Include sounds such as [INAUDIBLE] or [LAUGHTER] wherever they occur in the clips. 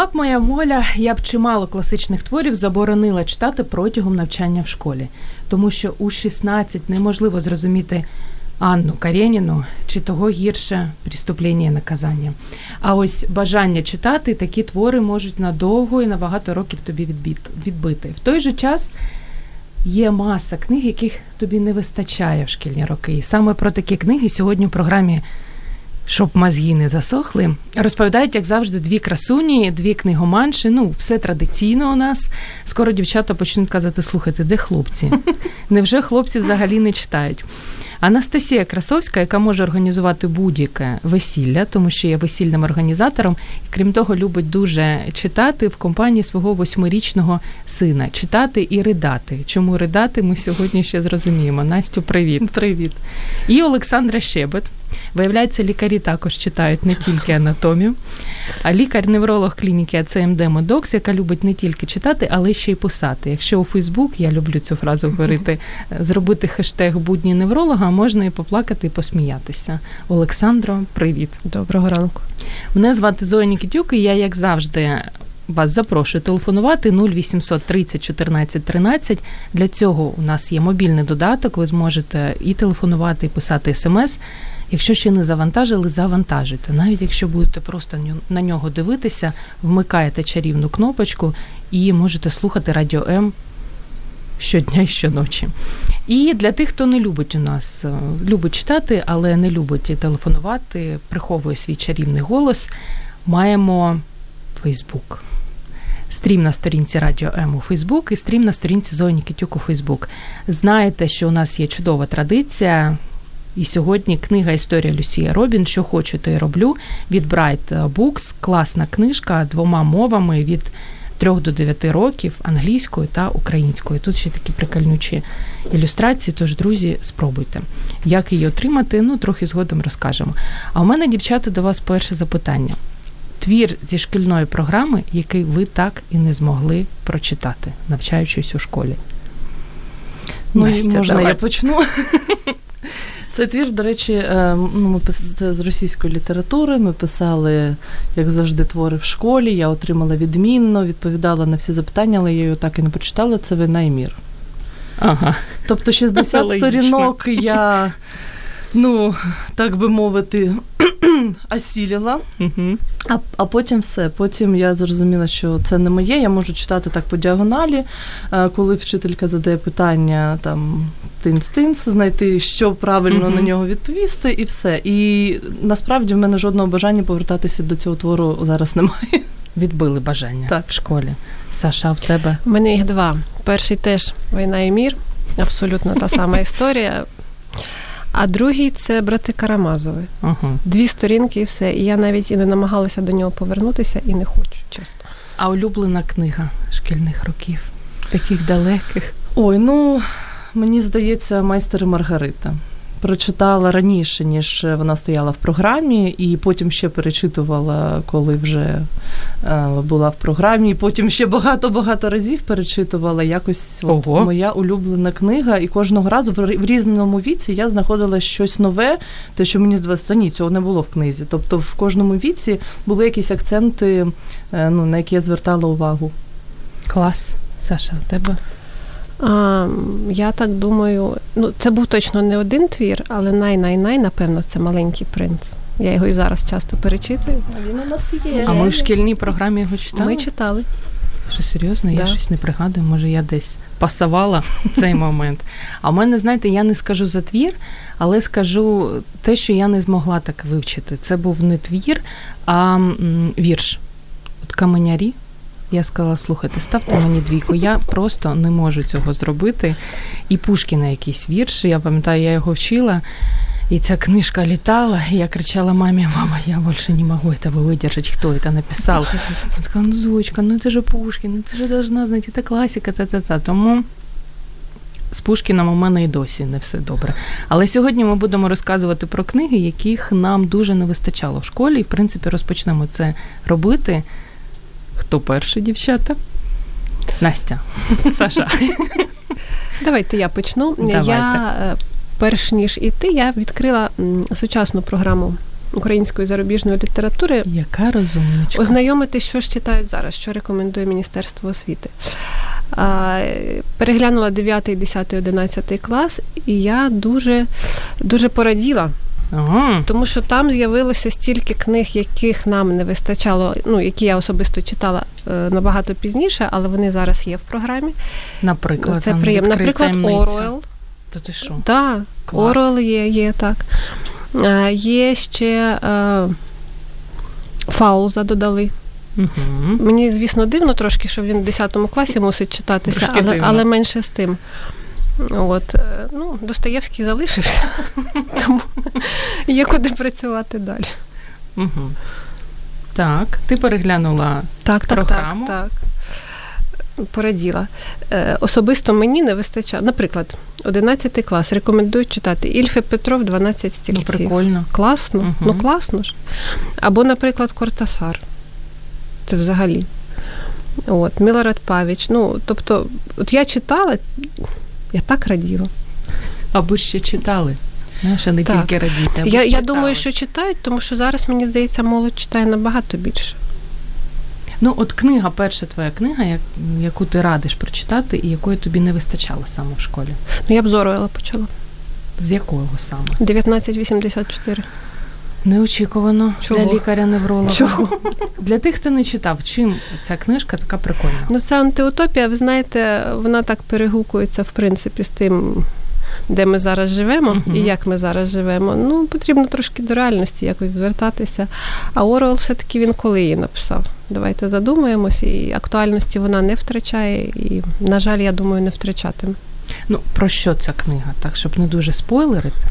Була б моя воля, я б чимало класичних творів заборонила читати протягом навчання в школі, тому що у 16 неможливо зрозуміти Анну Кареніну чи того гірше «Преступлення і наказання. А ось бажання читати такі твори можуть надовго і на багато років тобі відбити. В той же час є маса книг, яких тобі не вистачає в шкільні роки. І саме про такі книги сьогодні в програмі щоб мозги не засохли. Розповідають, як завжди, дві красуні, дві книгоманші. Ну, все традиційно у нас. Скоро дівчата почнуть казати: слухайте, де хлопці? [LAUGHS] Невже хлопці взагалі не читають? Анастасія Красовська, яка може організувати будь-яке весілля, тому що є весільним організатором, і крім того, любить дуже читати в компанії свого восьмирічного сина, читати і ридати. Чому ридати? Ми сьогодні ще зрозуміємо. Настю, привіт, привіт. І Олександра Щебет. Виявляється, лікарі також читають не тільки анатомію, а лікар-невролог клініки АЦМД Медокс, яка любить не тільки читати, але ще й писати. Якщо у Фейсбук, я люблю цю фразу говорити, [LAUGHS] зробити хештег будні невролога, можна і поплакати, і посміятися. Олександро, привіт. Доброго ранку. Мене звати Зоя Нікітюк, і я, як завжди, вас запрошую телефонувати 0800 30 14 13. Для цього у нас є мобільний додаток. Ви зможете і телефонувати, і писати смс. Якщо ще не завантажили, завантажуйте. Навіть якщо будете просто на нього дивитися, вмикаєте чарівну кнопочку і можете слухати Радіо М щодня і щоночі. І для тих, хто не любить у нас, е, любить читати, але не любить телефонувати, приховує свій чарівний голос, маємо Фейсбук. Стрім на сторінці Радіо М у Фейсбук і стрім на сторінці Зоні Кітюк у Фейсбук. Знаєте, що у нас є чудова традиція. І сьогодні книга Історія Люсія Робін, що хочу, то й роблю від Bright Books. Класна книжка двома мовами від 3 до 9 років англійською та українською. Тут ще такі прикольнючі ілюстрації. Тож, друзі, спробуйте. Як її отримати, ну трохи згодом розкажемо. А у мене, дівчата, до вас перше запитання. Твір зі шкільної програми, який ви так і не змогли прочитати, навчаючись у школі. Ну, Настя, можна давай. я почну. [LAUGHS] Цей твір, до речі, е, ну, ми це з російської літератури. Ми писали, як завжди, твори в школі. Я отримала відмінно, відповідала на всі запитання, але я його так і не прочитала. Це вина і мір. Ага. Тобто 60 сторінок я, ну, так би мовити, [CLEARS THROAT] осіліла, угу. а а потім все. Потім я зрозуміла, що це не моє. Я можу читати так по діагоналі, е, коли вчителька задає питання там тинц-тинц, знайти, що правильно угу. на нього відповісти, і все. І насправді в мене жодного бажання повертатися до цього твору зараз немає. Відбили бажання так. в школі. Саша, в тебе? У мене їх два. Перший теж війна і мір, абсолютно та сама [LAUGHS] історія. А другий це брати Карамазови. Ага. Дві сторінки і все. І я навіть і не намагалася до нього повернутися і не хочу, чесно. А улюблена книга шкільних років, таких далеких. Ой, ну мені здається, майстер і Маргарита прочитала раніше, ніж вона стояла в програмі, і потім ще перечитувала, коли вже е, була в програмі. і Потім ще багато-багато разів перечитувала якось от моя улюблена книга. І кожного разу в різному віці я знаходила щось нове, те, що мені здавалося, ні, цього не було в книзі. Тобто в кожному віці були якісь акценти, е, ну, на які я звертала увагу. Клас, Саша, у тебе? А, Я так думаю, ну це був точно не один твір, але най-най-най, напевно, це маленький принц. Я його і зараз часто перечитую. А він у нас є. А ми в шкільній програмі його читали? Ми читали. Що серйозно? Я щось не пригадую, може я десь пасувала цей момент. А в мене, знаєте, я не скажу за твір, але скажу те, що я не змогла так вивчити. Це був не твір, а м, вірш. От каменярі Я сказала: слухайте, ставте мені двійку. Я просто не можу цього зробити. І Пушкіна якийсь вірш, я пам'ятаю, я його вчила. І ця книжка літала, і я кричала мамі, мама, я більше не можу этого видержати, хто це написав. Вона сказала, ну, Зочка, ну це ж Пушкін, ну ти ж должна знати, це класика, та-та-та. Тому з Пушкіном у мене і досі не все добре. Але сьогодні ми будемо розказувати про книги, яких нам дуже не вистачало в школі. І, в принципі, розпочнемо це робити. Хто перший, дівчата? Настя, [LAUGHS] Саша. Давайте я почну. Давайте. Я е, перш ніж іти, я відкрила сучасну програму української зарубіжної літератури. Яка розумничка. Ознайомитись, що ж читають зараз, що рекомендує Міністерство освіти. Переглянула 9, 10, 11 клас, і я дуже, дуже пораділа, Ага. тому що там з'явилося стільки книг, яких нам не вистачало, ну які я особисто читала е, набагато пізніше, але вони зараз є в програмі. Наприклад, Це приємно. Наприклад. Оруел. Та ти що? Так. Орел є, є так. Е, Є ще е, Фауза додали. Угу. Мені, звісно, дивно трошки, що він в 10 класі мусить читатися, але, але менше з тим. От, е, ну, Достоєвський залишився, [LAUGHS] тому є куди працювати далі. Угу. Так, ти переглянула. Так, так, Програму? так, так. Пораділа. Е, особисто мені не вистачає. Наприклад, 11 клас рекомендують читати Ільфе Петров 12 Ну, прикольно. Класно, Мгм. ну класно ж. Або, наприклад, Кортасар. Це взагалі. От, Мілорад Павіч. Ну, тобто, от я читала, я так раділа. Аби ще читали. Знаєш, а не Так. тільки радіти. Я, я думаю, що читають, тому що зараз, мені здається, молодь читає набагато більше. Ну, от книга, перша твоя книга, як, яку ти радиш прочитати, і якої тобі не вистачало саме в школі. Ну, я б Зоруела почала. З якого саме? 1984. Неочікувано Чого? для лікаря-невролога. Чого? Для тих, хто не читав, чим ця книжка така прикольна. Ну, це антиутопія, ви знаєте, вона так перегукується, в принципі, з тим, де ми зараз живемо Мгм. і як ми зараз живемо. Ну, потрібно трошки до реальності якось звертатися. А Орвел все-таки він коли її написав. Давайте задумаємось, і актуальності вона не втрачає, і, на жаль, я думаю, не втрачатиме. Ну, про що ця книга? Так, щоб не дуже спойлерити.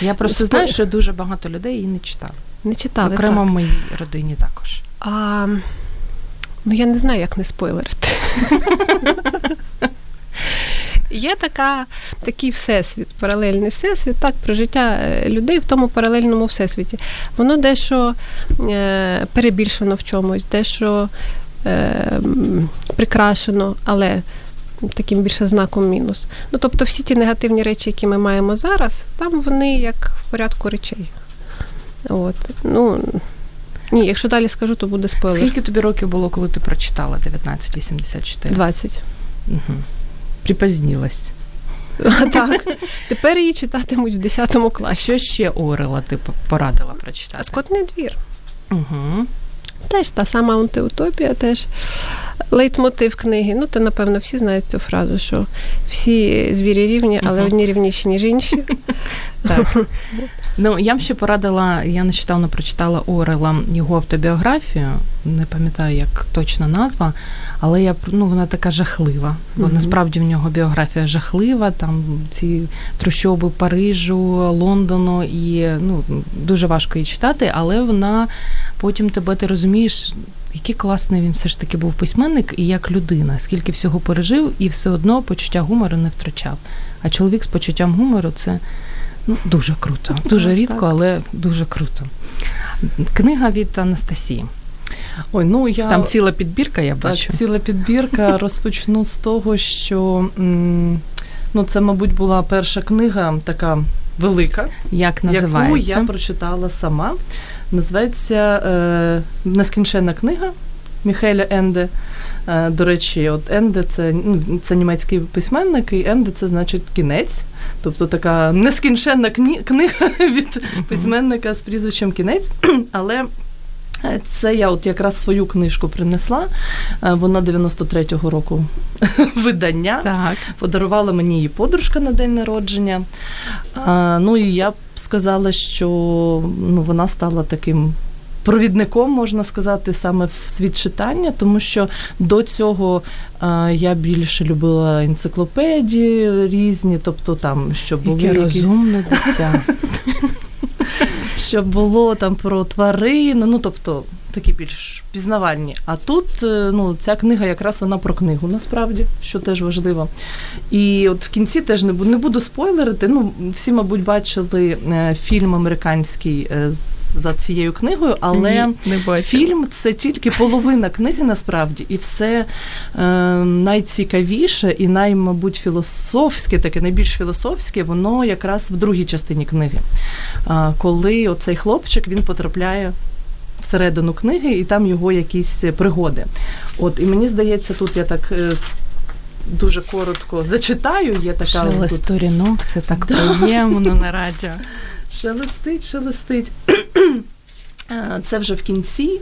Я просто знаю, що дуже багато людей її не читали. Не читали. Окремо так. в моїй родині також. А, ну, я не знаю, як не спойлерити. [LAUGHS] Є така, такий всесвіт, паралельний всесвіт, так, про життя е, людей в тому паралельному всесвіті. Воно дещо е, перебільшено в чомусь, дещо е, прикрашено, але таким більше знаком мінус. Ну, тобто всі ті негативні речі, які ми маємо зараз, там вони як в порядку речей. От. Ну, ні, якщо далі скажу, то буде спойлер. Скільки тобі років було, коли ти прочитала 1984? 20. Угу. Припозднілась. [LAUGHS] Так. Тепер її читатимуть в 10 класі. що ще Орела ти порадила прочитати? Скотний двір. Угу. Теж та сама антиутопія, теж лейтмотив книги. Ну, то, напевно, всі знають цю фразу, що всі звірі рівні, але Мгм. одні рівніші, ніж інші. Так. [LAUGHS] Ну, я б ще порадила, я нещодавно прочитала Орела його автобіографію, не пам'ятаю, як точна назва, але я ну, вона така жахлива. Бо Мгм. насправді в нього біографія жахлива, там ці трущоби Парижу, Лондону, і ну, дуже важко її читати, але вона потім тебе ти розумієш. Який класний він все ж таки був письменник і як людина, скільки всього пережив, і все одно почуття гумору не втрачав. А чоловік з почуттям гумору це ну, дуже круто. Дуже рідко, але дуже круто. Книга від Анастасії. Ой, ну я Там ціла підбірка, я так, ціла підбірка. [LAUGHS] Розпочну з того, що ну, це, мабуть, була перша книга така велика, Як яку я прочитала сама. Називається е, Нескінченна книга Міхеля Енде. Е, до речі, от Енде це, ну, це німецький письменник, і Енде це значить кінець. Тобто така нескінченна кні- книга [LAUGHS] від письменника з прізвищем кінець. [CLEARS THROAT] Але е, це я от якраз свою книжку принесла. Е, Вона 93-го року [LAUGHS] видання. Так. Подарувала мені її подружка на день народження. А, ну і я сказала, що ну, вона стала таким провідником, можна сказати, саме в світ читання, тому що до цього е, я більше любила енциклопедії різні, тобто там, що були Яке якісь... розумне дитя. [LAUGHS] Щоб було там про тварину, ну тобто такі більш пізнавальні. А тут е, ну, ця книга якраз вона про книгу, насправді, що теж важливо. І от в кінці теж не буду, не буду спойлерити. Ну, всі, мабуть, бачили е, фільм американський е, за цією книгою, але Ні, не фільм це тільки половина книги, насправді, і все е, найцікавіше і най, мабуть, філософське, таке найбільш філософське, воно якраз в другій частині книги. Коли оцей хлопчик він потрапляє всередину книги, і там його якісь пригоди. От, і мені здається, тут я так. е, Дуже коротко зачитаю, є така Шелест тут сторінок, це так приємно на радіо. [LAUGHS] Шелестить, шелестить. [CLEARS THROAT] А, Це вже в кінці.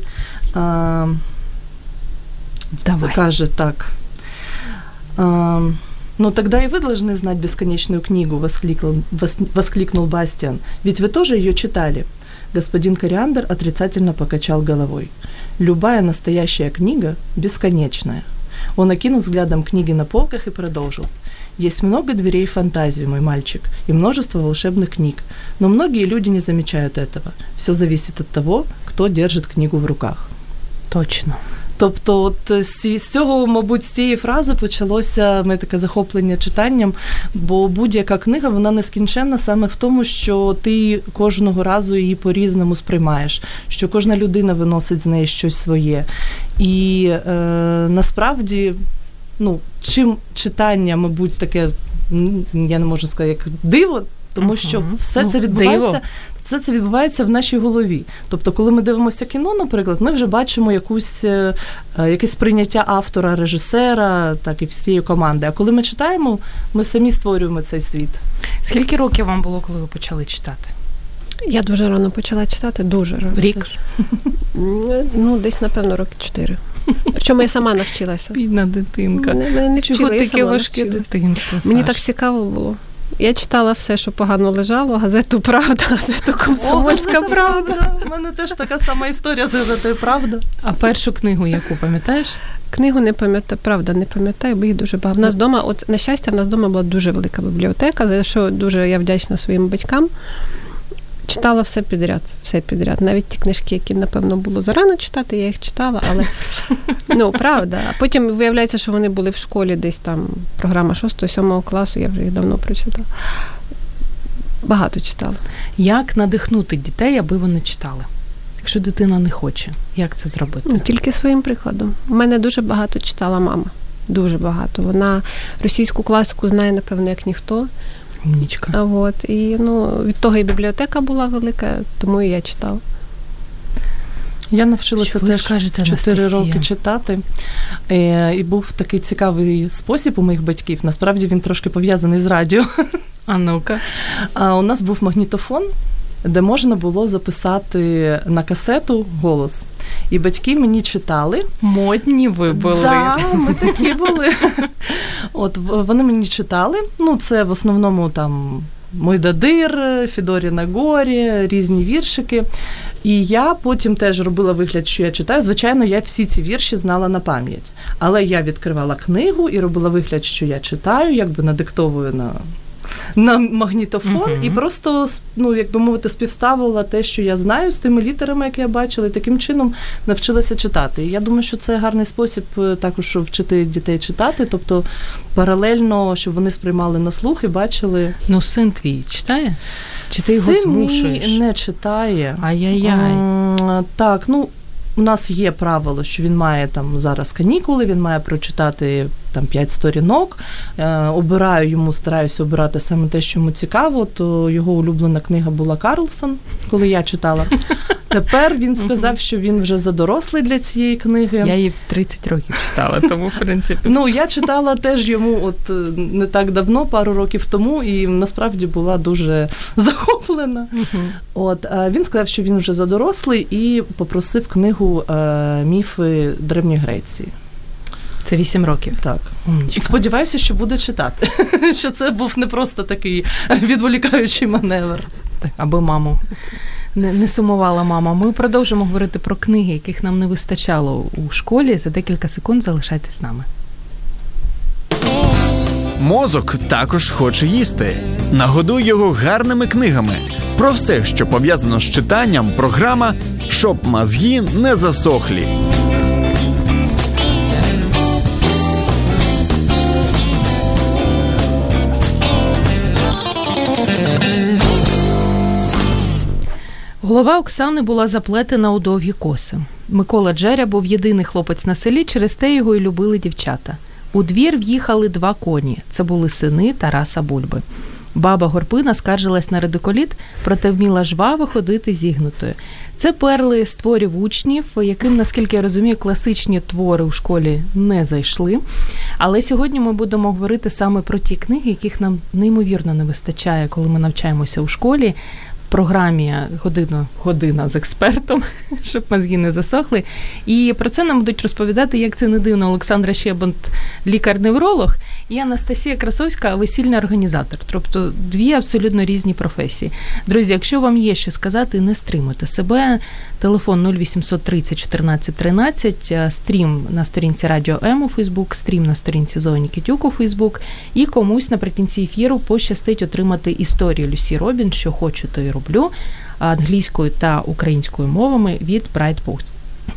А, Давай. Каже так. А, Ну, тогда и вы должны знать бесконечную книгу, воскликнул, вос- воскликнул Бастиан. Ведь вы тоже ее читали. Господин Кориандр отрицательно покачал головой. Любая настоящая книга бесконечная. Он окинул взглядом книги на полках и продолжил. Есть много дверей в фантазию, мой мальчик, и множество волшебных книг. Но многие люди не замечают этого. Все зависит от того, кто держит книгу в руках. Точно. Тобто, от з, цього, мабуть, з цієї фрази почалося моє таке захоплення читанням, бо будь-яка книга вона нескінченна саме в тому, що ти кожного разу її по-різному сприймаєш, що кожна людина виносить з неї щось своє. І е, насправді, ну, чим читання, мабуть, таке, я не можу сказати, як диво, тому що все Ну, це відбувається. Все це відбувається в нашій голові. Тобто, коли ми дивимося кіно, наприклад, ми вже бачимо якусь, е, е, якесь прийняття автора, режисера, так і всієї команди. А коли ми читаємо, ми самі створюємо цей світ. Скільки років вам було, коли ви почали читати? Я дуже рано почала читати, дуже рано. Рік? Ну, десь, напевно, роки чотири. Причому я сама навчилася. Бідна дитинка. Мене, мене не Чого вчили, я таке важке дитинство? Мені так цікаво було. Я читала все, що погано лежало, газету Правда, газету Комсомольська правда. [LAUGHS] У мене теж така сама історія з газетою Правда. А першу книгу яку пам'ятаєш? Книгу не пам'ятаю, правда, не пам'ятаю, бо їх дуже багато. У нас вдома, от на щастя, в нас вдома була дуже велика бібліотека, за що дуже я вдячна своїм батькам. Читала все підряд, все підряд. Навіть ті книжки, які, напевно, було зарано читати, я їх читала, але [LAUGHS] ну правда. А потім виявляється, що вони були в школі десь там програма 6-7 класу, я вже їх давно прочитала. Багато читала. Як надихнути дітей, аби вони читали? Якщо дитина не хоче, як це зробити? Ну, тільки своїм прикладом. У мене дуже багато читала мама. Дуже багато. Вона російську класику знає, напевно, як ніхто. Умнічка. А от і ну від того і бібліотека була велика, тому і я читала. Я навчилася Що теж скажете, 4 Анастасія? роки читати. Е, І був такий цікавий спосіб у моїх батьків. Насправді він трошки пов'язаний з радіо. А ну-ка. А у нас був магнітофон, де можна було записати на касету голос. І батьки мені читали. Модні ви були. Да, ми такі були. От вони мені читали. Ну, це в основному там Мойдадир, Фідорі на горі, різні віршики. І я потім теж робила вигляд, що я читаю. Звичайно, я всі ці вірші знала на пам'ять. Але я відкривала книгу і робила вигляд, що я читаю, якби надиктовую на. На магнітофон Мгм. і просто ну, як би мовити, співставила те, що я знаю з тими літерами, які я бачила, і таким чином навчилася читати. І я думаю, що це гарний спосіб е, також вчити дітей читати, тобто паралельно, щоб вони сприймали на слух і бачили. Ну, син твій читає? Чи ти його Син мій не читає. Ай-яй-яй. М, Так, ну. У нас є правило, що він має там зараз канікули, він має прочитати там 5 сторінок. Е, обираю йому, стараюся обирати саме те, що йому цікаво. То його улюблена книга була Карлсон, коли я читала. [LAUGHS] Тепер він сказав, що він вже задорослий для цієї книги. Я її 30 років читала, тому в принципі. Ну, я читала теж йому от е, не так давно, пару років тому, і насправді була дуже [LAUGHS] захоплена. От е, він сказав, що він вже задорослий, і попросив книгу Міфи Древньої Греції. Це 8 років. Так. Умнічка. Сподіваюся, що буде читати. [LAUGHS] Що це був не просто такий відволікаючий маневр. Так, аби маму не, не сумувала мама. Ми продовжимо говорити про книги, яких нам не вистачало у школі. За декілька секунд залишайтесь з нами. Мозок також хоче їсти. Нагодуй його гарними книгами. Про все, що пов'язано з читанням, програма щоб мозги не засохлі. Голова Оксани була заплетена у довгі коси. Микола Джеря був єдиний хлопець на селі, через те його й любили дівчата. У двір в'їхали два коні. Це були сини Тараса Бульби. Баба Горпина скаржилась на редиколіт, проте вміла жваво ходити зігнутою. Це перли з творів учнів, яким, наскільки я розумію, класичні твори у школі не зайшли. Але сьогодні ми будемо говорити саме про ті книги, яких нам неймовірно не вистачає, коли ми навчаємося у школі програмі година година з експертом, [LAUGHS] щоб мозги не засохли. І про це нам будуть розповідати, як це не дивно, Олександра Щебант, лікар-невролог, і Анастасія Красовська, весільний організатор. Тобто дві абсолютно різні професії. Друзі, якщо вам є що сказати, не стримуйте себе. Телефон 0800 30 14 13, стрім на сторінці Радіо М у Фейсбук, стрім на сторінці Зоні Кітюк у Фейсбук. І комусь наприкінці ефіру пощастить отримати історію Люсі Робін, що хочу, то й роблю англійською та українською мовами від Bright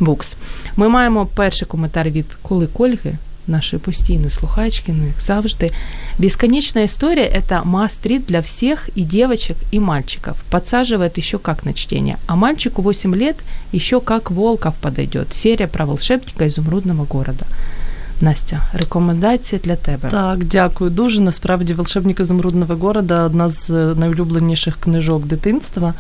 Books. Ми маємо перший коментар від Коли Кольги. Нашої постійної слухачки, ну як завжди. Бесконечная история – это must для всех и девочек, и мальчиков. Подсаживает еще как на чтение. А мальчику 8 лет еще как Волков подойдет. Серия про волшебника изумрудного города. Настя, рекомендації для тебе. Так, дякую дуже. Насправді, волшебник ізумрудного города одна з найулюбленіших книжок дитинства.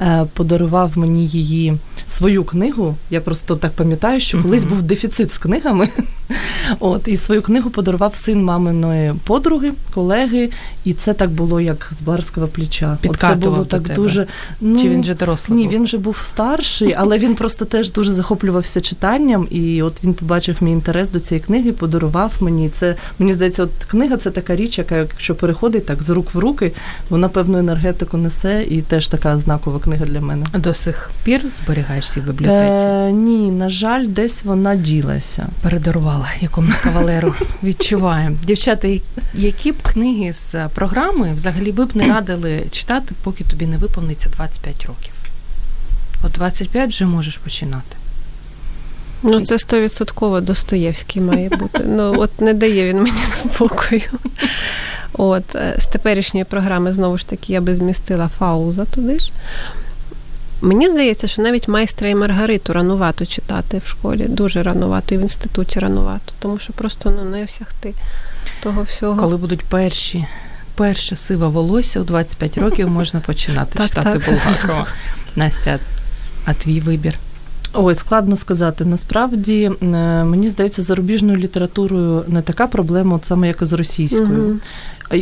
Е, подарував мені її свою книгу. Я просто так пам'ятаю, що колись був дефіцит з книгами. [LAUGHS] От, І свою книгу подарував син маминої подруги, колеги, і це так було як з барського плеча. Це було так тебе. дуже. Ну, Чи він же дорослий? Ні, був? він вже був старший, але він просто теж дуже захоплювався читанням, і от він побачив мій інтерес до цієї книги, подарував мені. Це мені здається, от книга це така річ, яка якщо переходить так з рук в руки, вона певну енергетику несе, і теж така знакова книга для мене. А До сих пір зберігаєшся в бібліотеці? Е, Ні, на жаль, десь вона ділася. Передарувала якомусь кавалеру. Відчуваємо. Дівчата, які б книги з програми взагалі ви б не радили читати, поки тобі не виповниться 25 років? От 25 вже можеш починати. Ну, це стовідсотково Достоєвський має бути. Ну, от не дає він мені спокою. От, е, з теперішньої програми, знову ж таки, я би змістила Фауза туди ж. Мені здається, що навіть майстра і Маргариту ранувато читати в школі, дуже ранувато, і в інституті ранувато, тому що просто ну, не осягти того всього. Коли будуть перші, перше сиве волосся у 25 років, можна починати читати. Булгакова. Настя, а твій вибір? Ой, складно сказати. Насправді е, мені здається, зарубіжною літературою не така проблема, от саме як і з російською. Мгм.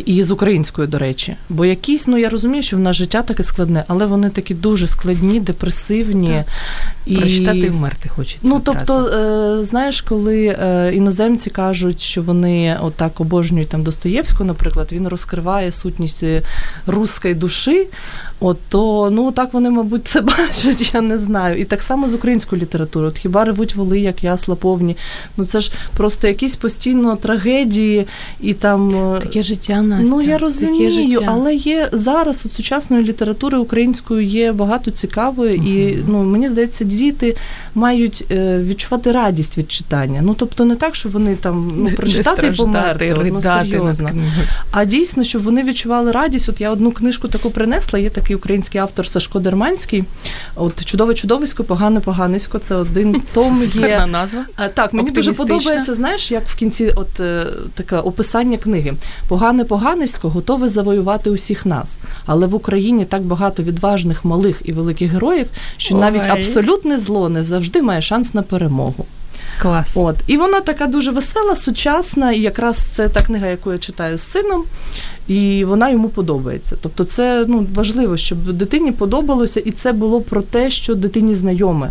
І з українською, до речі. Бо якісь, ну я розумію, що в нас життя таке складне, але вони такі дуже складні, депресивні. Так. І... Прочитати і вмерти хочеться. Ну, тобто, е, знаєш, коли е, іноземці кажуть, що вони отак обожнюють там Достоєвського, наприклад, він розкриває сутність е, руської душі, от то ну так вони, мабуть, це [LAUGHS] бачать, я не знаю. І так само з українською літературою. От хіба ревуть воли, як ясла повні. Ну це ж просто якісь постійно трагедії і там. Таке життя, Настя. Ну я розумію, життя. але є зараз от сучасної літератури української є багато цікавої, і ну мені здається, діти мають е, відчувати радість від читання. Ну тобто не так, що вони там ну прочитати і померти, ну, серйозно. А дійсно, щоб вони відчували радість. От я одну книжку таку принесла. Є такий український автор Сашко Дерманський. От чудове чудовисько, погане поганисько. Це один том Гарна [LAUGHS] є. назва. Так, мені дуже подобається, знаєш, як в кінці от е, таке описання книги. Погане поганисько готове завоювати усіх нас. Але в Україні так багато відважних малих і великих героїв, що Ой. навіть абсолютне зло не завжди має шанс на перемогу. Клас. От і вона така дуже весела, сучасна, і якраз це та книга, яку я читаю з сином, і вона йому подобається. Тобто, це ну важливо, щоб дитині подобалося, і це було про те, що дитині знайоме.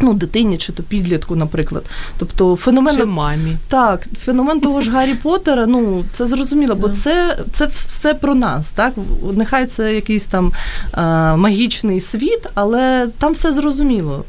Ну, дитині чи то підлітку, наприклад. Тобто феномен Чи мамі. Так, феномен того ж Гаррі Поттера, ну це зрозуміло, бо це це все про нас. Так, нехай це якийсь там а, магічний світ, але там все зрозуміло.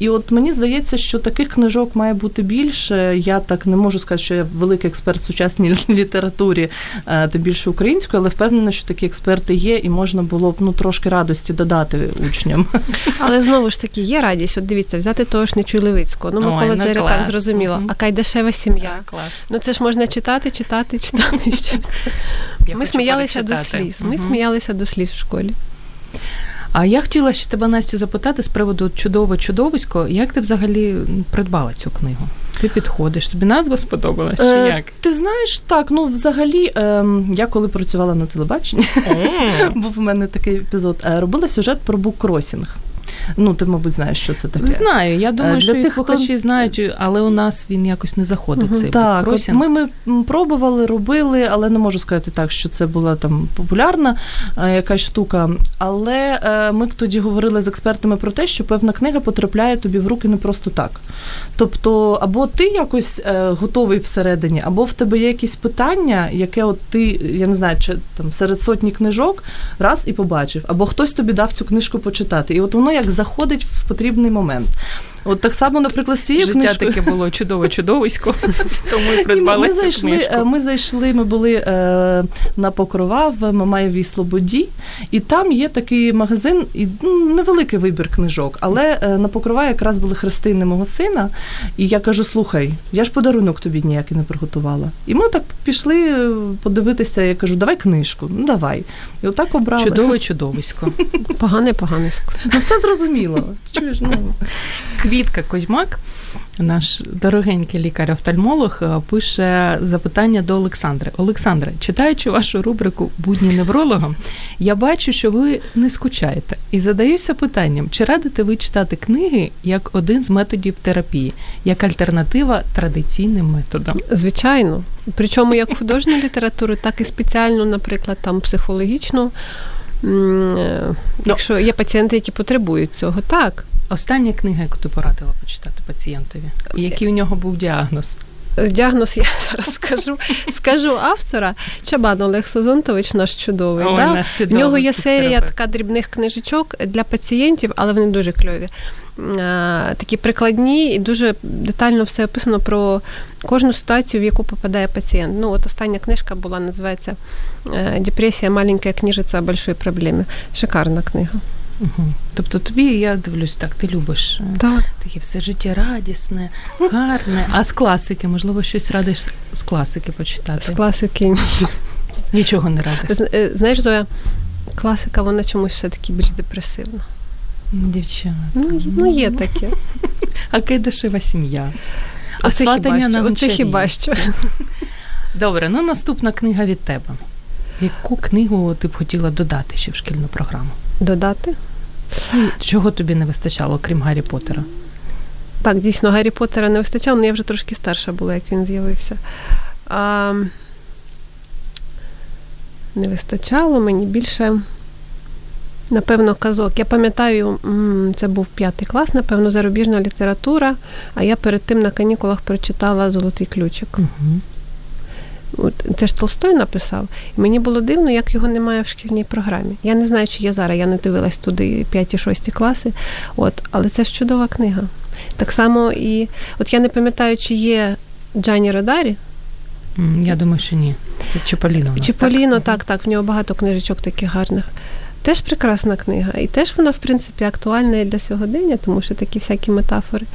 І от мені здається, що таких книжок має бути більше. Я так не можу сказати, що я великий експерт в сучасній [LAUGHS] літературі, е, тим більше української, але впевнена, що такі експерти є, і можна було б ну трошки радості додати учням. [LAUGHS] Але знову ж таки є радість. От дивіться, взяти того ж Нечуй-Левицького. Ну, Микола ну, Джері так зрозуміло. Мгм. А Кайдашева сім'я. Клас. Ну це ж можна читати, читати, [LAUGHS] читати. Ми сміялися до сліз. Ми сміялися до сліз в школі. А я хотіла ще тебе Настю запитати з приводу чудово чудовисько. Як ти взагалі придбала цю книгу? Ти підходиш, тобі назва сподобалась? Чи Е, як? Ти знаєш, так, ну взагалі, е, я коли працювала на телебаченні, [LAUGHS] був у мене такий епізод, е, робила сюжет про буккросінг. Ну, ти, мабуть, знаєш, що це таке. Знаю. Я думаю, Е, що для і тих, хто- знають, але у нас він якось не заходить. Мгм. Цей Так, от ми, ми пробували, робили, але не можу сказати так, що це була там популярна е, якась штука. Але е, ми тоді говорили з експертами про те, що певна книга потрапляє тобі в руки не просто так. Тобто, або ти якось готовий всередині, або в тебе є якісь питання, яке от ти, я не знаю, чи там серед сотні книжок раз і побачив, або хтось тобі дав цю книжку почитати. І от воно як заходить в потрібний момент. От так само, наприклад, з цією Життя книжкою. таке було чудове чудовисько, [LAUGHS] тому і придбали ми цю зайшли, книжку. е, ми зайшли, ми були е, на Покрова в Мамаєвій Слободі, і там є такий магазин, і ну, невеликий вибір книжок. Але е, на Покрова якраз були хрестини мого сина. І я кажу: слухай, я ж подарунок тобі ніякий не приготувала. І ми так пішли е, подивитися. Я кажу, давай книжку, ну давай. І отак обрали. Чудове чудовисько. [LAUGHS] Погане, поганисько. Ну все зрозуміло. Чуєш, ну. Квітка Козьмак, наш дорогенький лікар-офтальмолог, е, пише запитання до Олександри. Олександре, читаючи вашу рубрику Будні невролога, я бачу, що ви не скучаєте. І задаюся питанням, чи радите ви читати книги як один з методів терапії, як альтернатива традиційним методам? Звичайно. Причому як художню літературу, так і спеціальну, наприклад, там психологічну. Е, Якщо є пацієнти, які потребують цього, так. Остання книга, яку ти порадила почитати пацієнтові, який у нього був діагноз? Діагноз я [LAUGHS] зараз скажу. Скажу автора Чабан Олег Созонтович, наш чудовий. Ой, да? наш В нього є серія така дрібних книжечок для пацієнтів, але вони дуже кльові. Е, Такі прикладні і дуже детально все описано про кожну ситуацію, в яку попадає пацієнт. Ну, от остання книжка була, називається е, Депресія, маленька книжиця о большой проблемі. Шикарна книга. Угу. Тобто тобі, я дивлюсь, так, ти любиш е, Так. таке все життя радісне, гарне. А з класики, можливо, щось радиш з класики почитати. З класики ні. Нічого не радиш. Знаєш, Зоя, класика, вона чомусь все-таки більш депресивна. Дівчина. Ну, ну є таке. А кайдашева сім'я. А Оце хіба на що. Оце хіба що. Добре, ну наступна книга від тебе. Яку книгу ти б хотіла додати ще в шкільну програму? Додати? Чого тобі не вистачало, крім Гаррі Поттера? Так, дійсно, Гаррі Поттера не вистачало, але я вже трошки старша була, як він з'явився. А, не вистачало мені більше, напевно, казок. Я пам'ятаю, це був п'ятий клас, напевно, зарубіжна література, а я перед тим на канікулах прочитала Золотий ключик. Угу. Це ж Толстой написав. І мені було дивно, як його немає в шкільній програмі. Я не знаю, чи є зараз, я не дивилась туди 5-6 класи. От, але це ж чудова книга. Так само і от я не пам'ятаю, чи є Джані Родарі. Я думаю, що ні. Це Чіполіно. Чіполіно, так? так, так, в нього багато книжечок таких гарних. Теж прекрасна книга. І теж вона, в принципі, актуальна і для сьогодення, тому що такі всякі метафори.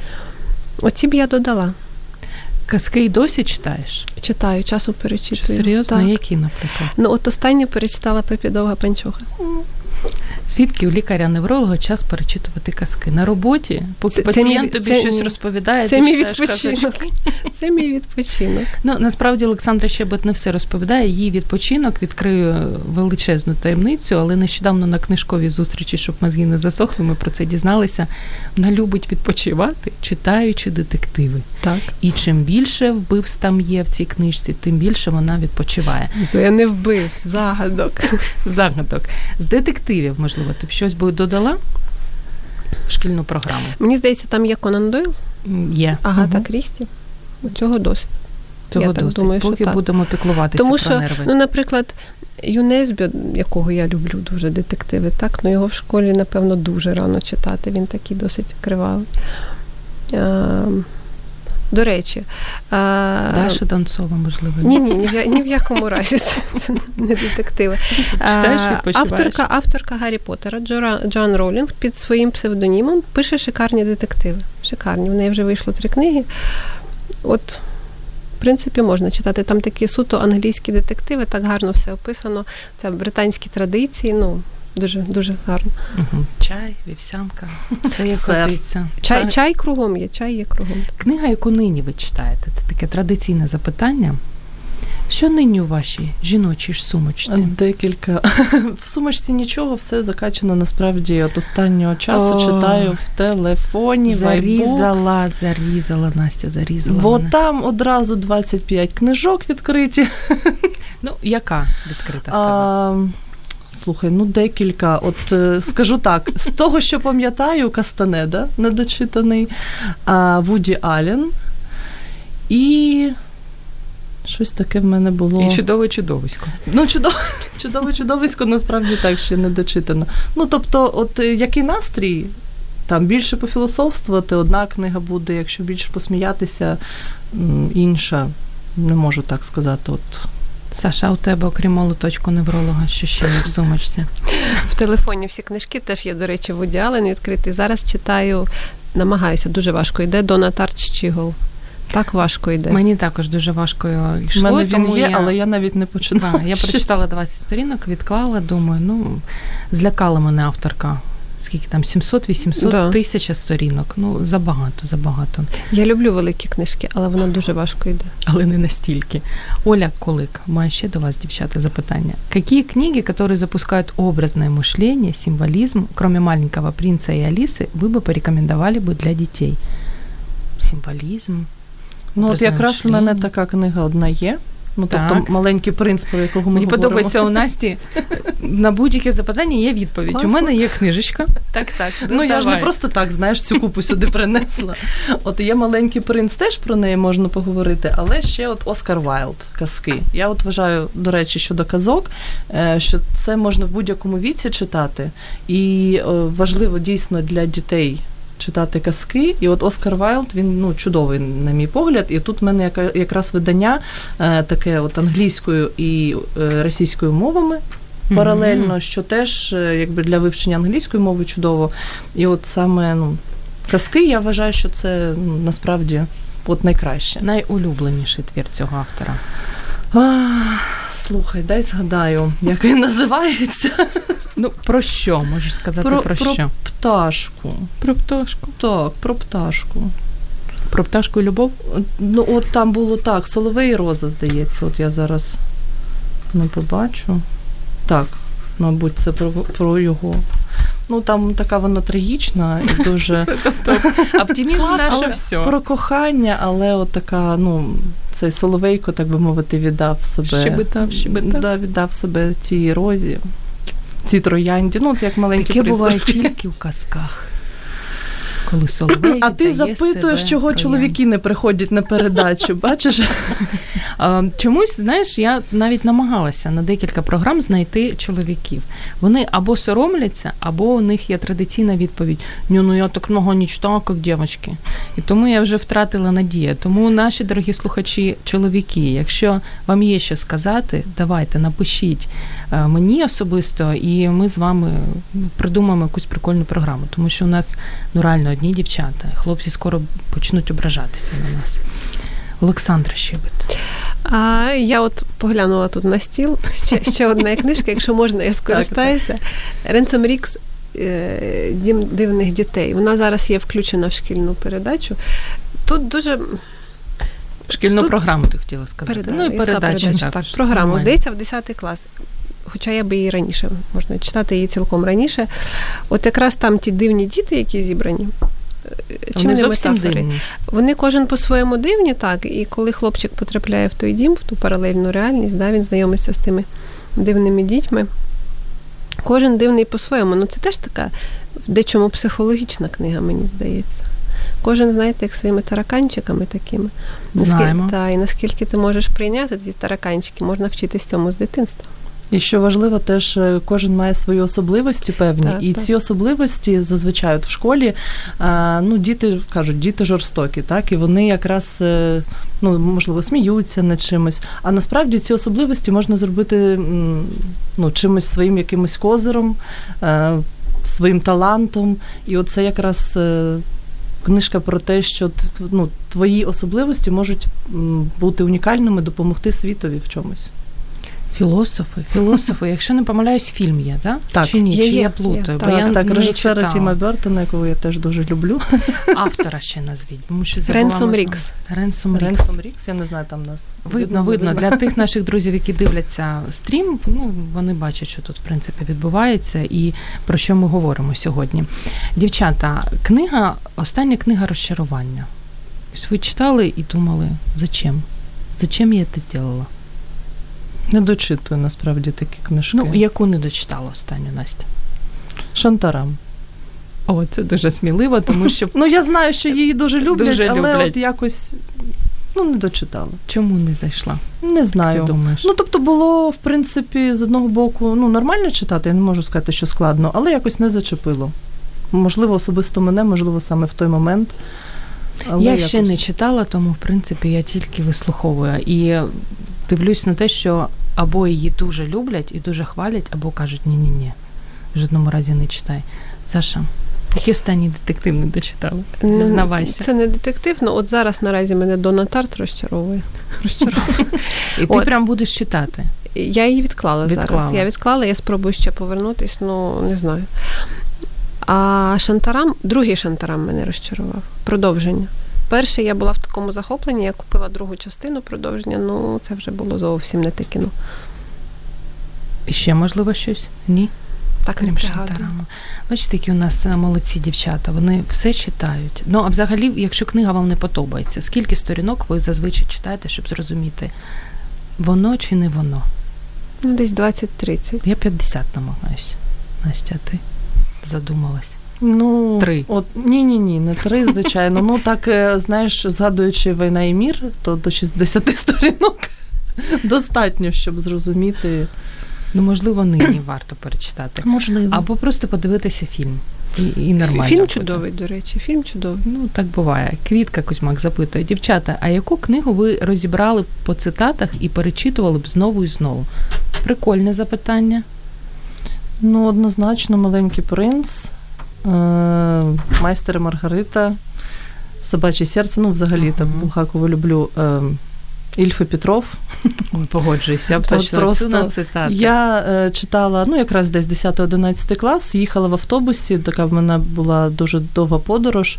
Оці б я додала. Казки й досі читаєш? Читаю, часом Що, перечитую. серйозно? Так. Які, наприклад? Ну, от останнє перечитала Пепі Довга Панчоха. Звідки у лікаря-невролога час перечитувати казки? На роботі, поки Це- пацієнт тобі це щось розповідає, Це ти мій відпочинок. [LAUGHS] Це мій відпочинок. Ну насправді Олександра Щебет не все розповідає. Її відпочинок відкрию величезну таємницю, але нещодавно на книжковій зустрічі, щоб мозги не засохли, ми про це дізналися. Вона любить відпочивати, читаючи детективи. Так. І чим більше вбивств там є в цій книжці, тим більше вона відпочиває. Зоя не вбив, загадок. [LAUGHS] Загадок з детективів, можливо, ти б щось би додала? в шкільну програму? Мені здається, там є Конан Дойл, Є. Агата Крісті. Цього досить. Цього Я так досить. думаю, що Поки так. будемо піклуватися Тому про що, нерви. ну, наприклад, Юнесбі, якого я люблю дуже детективи, так, ну його в школі, напевно, дуже рано читати. Він такий досить кривавий. До речі, а, Даша Донцова, можливо. ні, ні, ні, ні в якому разі це, це не детективи. Читаєш, авторка, авторка Гаррі Поттера Джоан Ролінг під своїм псевдонімом пише шикарні детективи. Шикарні. В неї вже вийшло три книги. От, в принципі, можна читати. Там такі суто англійські детективи, так гарно все описано. Це британські традиції. Ну, дуже дуже гарно. Мгм. Чай, вівсянка, все як годиться. Чай, Так. чай кругом є, чай є кругом. Книга, яку нині ви читаєте, це таке традиційне запитання. Що нині у вашій жіночій ж сумочці? Декілька. [LAUGHS] В сумочці нічого, все закачано насправді от останнього часу. О. Читаю в телефоні, в Зарізала, iBooks. зарізала, Настя, зарізала. Бо мене. там одразу 25 книжок відкриті. Ну, яка відкрита в тебе? А, слухай, ну декілька. От е, скажу так: з того, що пам'ятаю, Кастанеда недочитаний, а, Вуді Аллен і. Щось таке в мене було. І чудове чудовисько. Ну, чудово, [LAUGHS] чудове чудовисько насправді так ще не дочитано. Ну, тобто, от е, який настрій, там більше пофілософствувати, одна книга буде, якщо більше посміятися, інша. Не можу так сказати. От. Саша, а у тебе, окрім молоточку невролога, що ще є в сумочці? В телефоні всі книжки теж є, до речі, Вуді Аллен відкритий. Зараз читаю, намагаюся, дуже важко йде Дона Тарч Чігол. Так важко йде. Мені також дуже важко йшло. мене він тому є, я... але я навіть не починала. я прочитала 20 сторінок, відклала, думаю, ну, злякала мене авторка Скільки там 700-800 Да. тисяч сторінок. Ну, забагато, забагато. Я люблю великі книжки, але вона дуже важко йде. Але не настільки. Оля Колик, маю ще до вас, дівчата, запитання. Какие книги, которые запускают образное мышление, символизм, кроме «Маленького принца» и Алисы, вы бы порекомендовали бы для детей? Символізм. Ну, от образне якраз у мене мишлення. така книга одна є. Ну, тобто Так. маленький принц, про якого ми Мені говоримо. подобається у Насті на будь-яке запитання є відповідь. Класно. У мене є книжечка. Так, так. Ну, я ж не просто так, знаєш, цю купу сюди принесла. От є маленький принц, теж про неї можна поговорити, але ще от Оскар Вайлд казки. Я от вважаю, до речі, щодо казок, е, що це можна в будь-якому віці читати, і е, важливо дійсно для дітей. Читати казки, і от Оскар Вайлд він ну чудовий, на мій погляд. І тут в мене якраз видання е, таке, от англійською і е, російською мовами паралельно, що теж е, якби для вивчення англійської мови чудово. І от саме ну, казки, я вважаю, що це ну, насправді от найкраще. Найулюбленіший твір цього автора. А, слухай, дай згадаю, як він називається. Ну, про що? Можеш сказати про, Про- про- що? Пташку. Про пташку. Так, про пташку. Про пташку і любов? Ну, от там було так, Соловей і Роза, здається, от я зараз не побачу. Так, мабуть, це про, про його. Ну, там така вона трагічна і дуже [LAUGHS] оптимізм наше все. про кохання, але от така, ну, цей Соловейко, так би мовити, віддав себе. Щебетав, щебетав. Да, віддав себе цій розі, цій троянді. Ну, от як маленький Таке буває тільки в казках. Коли соловей А ти запитуєш, чого троянді. чоловіки не приходять на передачу, [LAUGHS] бачиш? Чомусь, знаєш, я навіть намагалася на декілька програм знайти чоловіків. Вони або соромляться, або у них є традиційна відповідь: Ні, ну я так много не читала, як дівчатки. І тому я вже втратила надію. Тому наші дорогі слухачі, чоловіки, якщо вам є що сказати, давайте напишіть мені особисто, і ми з вами придумаємо якусь прикольну програму, тому що у нас ну реально одні дівчата. Хлопці скоро почнуть ображатися на нас. Олександра Щебет. А я от поглянула тут на стіл. Ще, ще одна книжка, якщо можна, я скористаюся. Ренсом Рікс е, Дім дивних дітей. Вона зараз є включена в шкільну передачу. Тут дуже Шкільну Тут- програму ти хотіла сказати. переда... Ну і передачу передачу, також. так, програму. Нормально. Здається, в 10 клас. Хоча я би її раніше можна читати її цілком раніше. От якраз там ті дивні діти, які зібрані. е, Чим Вони зовсім дивні. Вони кожен по-своєму дивні, так. І коли хлопчик потрапляє в той дім, в ту паралельну реальність, да, він знайомиться з тими дивними дітьми. Кожен дивний по-своєму. Ну це теж така дечому психологічна книга, мені здається. Кожен, знаєте, як своїми тараканчиками такими. Знаємо. та, і наскільки ти можеш прийняти ці тараканчики, можна вчитись цьому з дитинства. І що важливо, теж е, кожен має свої особливості певні, Так, і так. ці особливості зазвичай от в школі, ну діти кажуть, діти жорстокі, так і вони якраз е, ну можливо сміються над чимось. А насправді ці особливості можна зробити ну чимось своїм якимось козиром, е, своїм талантом. І оце якраз. Книжка про те, що ну, твої особливості можуть бути унікальними, допомогти світові в чомусь. Філософи, філософи. [LAUGHS] Якщо не помиляюсь, фільм є, да? Так. Чи ні? Є, Чи є, я плутаю? є. Бо я Так, так, режисера. Тіма Бертона, якого я теж дуже люблю. [LAUGHS] Автора ще назвіть. Тому що Ренсом Рікс. Ренсом Рікс. Ренсом Рікс, я не знаю, там нас Видно, видно. Для тих [LAUGHS] наших друзів, які дивляться стрім, ну вони бачать, що тут в принципі відбувається і про що ми говоримо сьогодні. Дівчата, книга, остання книга розчарування. Ось Ви читали і думали, зачем? Зачем я це зробила? Не дочитую насправді такі книжки. Ну, яку не дочитала останню Настя? Шантарам. О, це дуже сміливо, тому що [LAUGHS] Ну я знаю, що її дуже люблять, Дуже але люблять. от якось ну не дочитала. чому не зайшла? Не Ти знаю. думаєш? Ну, тобто було, в принципі, з одного боку, ну, нормально читати, я не можу сказати, що складно, але якось не зачепило. Можливо, особисто мене, можливо, саме в той момент. Але я якось... ще не читала, тому в принципі я тільки вислуховую. І дивлюсь на те, що або її дуже люблять і дуже хвалять, або кажуть ні-ні ні. В жодному разі не читай. Саша, який останній детектив не дочитала? Зізнавайся. Це не детектив, але от зараз наразі мене Дона Тарт розчаровує. розчаровує. І ти прям будеш читати. Я її відклала, Відклала. зараз. Я відклала, я спробую ще повернутись, ну не знаю. А Шантарам, другий Шантарам мене розчарував. Продовження. Перший я була в такому захопленні, я купила другу частину продовження, ну це вже було зовсім не те кіно. І ще можливо щось? Ні. Так Крім. Шантарама. Бачите, які у нас е, молодці дівчата, вони все читають. Ну, а взагалі, якщо книга вам не подобається, скільки сторінок ви зазвичай читаєте, щоб зрозуміти, воно чи не воно? Ну, десь 20-30. Я 50 намагаюся. Настя, ти задумалась. Ну, Три. От, ні, ні, ні, не три, звичайно. Ну так, е, знаєш, згадуючи війна і мір, то до 60 сторінок [LAUGHS] достатньо, щоб зрозуміти. Ну, можливо, нині варто перечитати. Можливо. Або просто подивитися фільм. І, і нормально. Фільм буде. чудовий, до речі, фільм чудовий. Ну, так буває. Квітка Кузьмак запитує. Дівчата, а яку книгу ви розібрали по цитатах і перечитували б знову і знову? Прикольне запитання. Ну, однозначно, маленький принц, майстер Маргарита, собаче серце. Ну, взагалі так Ага. Булгакову люблю. Е, Ільф і Петров. Ой, Погоджуюся, я б точно просто на цитати. Я е, читала ну якраз десь 10-11 клас, їхала в автобусі. Така в мене була дуже довга подорож.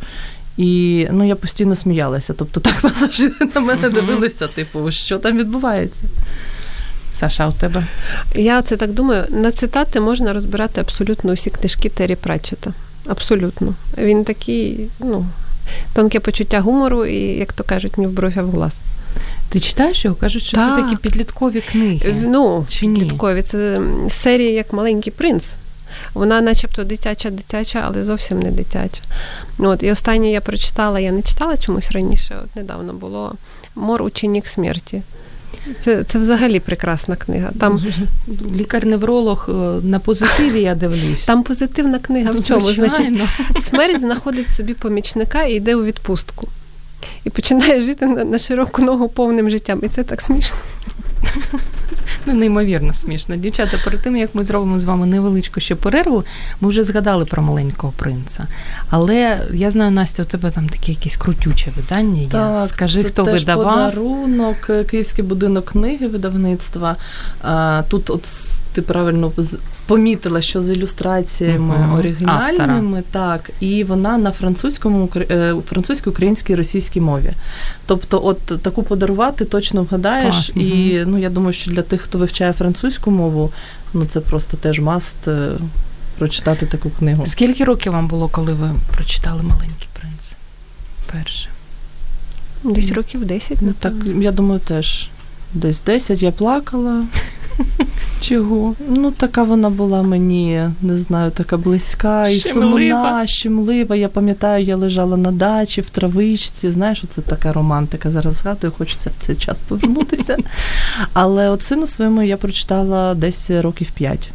І ну я постійно сміялася. Тобто так [LAUGHS] пасажири на мене дивилися, типу, що там відбувається. Саша, у тебе? Я це так думаю, на цитати можна розбирати абсолютно усі книжки Террі Пратчета. Абсолютно. Він такий, ну, тонке почуття гумору і, як то кажуть, ні в бровь, а в глаз. Ти читаєш його? Кажуть, що Так. це такі підліткові книги. Ну, Чи ні? підліткові. Це серія як маленький принц. Вона начебто дитяча, дитяча, але зовсім не дитяча. Ну, От, і останнє я прочитала, я не читала чомусь раніше, от недавно було Мор ученік смерті. Це, це взагалі прекрасна книга. Там, [LAUGHS] Лікар-невролог е, на позитиві я дивлюсь. там позитивна книга в чому? Значить, [LAUGHS] смерть знаходить собі помічника і йде у відпустку. І починає жити на, на широку ногу повним життям. І це так смішно. Ну, неймовірно смішно. Дівчата, перед тим як ми зробимо з вами невеличку ще перерву, ми вже згадали про маленького принца. Але я знаю, Настя, у тебе там таке якесь крутюче видання. є. Скажи, це хто теж видавав. подарунок, е, Київський будинок книги видавництва. Тут, от ти правильно помітила, що з ілюстраціями Мгм. оригінальними, так, і вона на французькому, е, французькій, українській, російській мові. Тобто, от таку подарувати точно вгадаєш. Клас, І ну я думаю, що для тих, хто вивчає французьку мову, ну це просто теж маст е, прочитати таку книгу. Скільки років вам було, коли ви прочитали маленький принц? Перше. Десь років 10. Ну так, я думаю, теж десь 10 я плакала. [LAUGHS] Чого? Ну, така вона була мені, не знаю, така близька і сумна, щемлива. Я пам'ятаю, я лежала на дачі в травичці. Знаєш, це така романтика. Зараз згадую, хочеться в цей час повернутися. [LAUGHS] Але от сину своєму я прочитала десь років п'ять.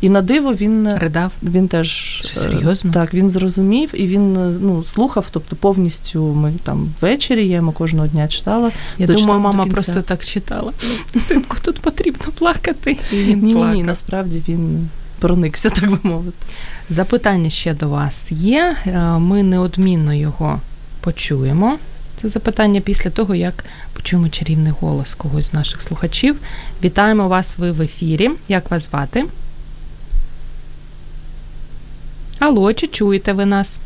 І на диво він ридав. Він теж Що, серйозно? Так, він зрозумів і він ну слухав, тобто повністю ми там ввечері я йому кожного дня читала. Я думаю, мама просто так читала. Синку, тут потрібно плакати. І він ні, плакав. ні, насправді він проникся, так би мовити. Запитання ще до вас є. Ми неодмінно його почуємо. Це запитання після того, як почуємо чарівний голос когось з наших слухачів. Вітаємо вас ви в ефірі. Як вас звати? Алло, чи чуєте ви нас?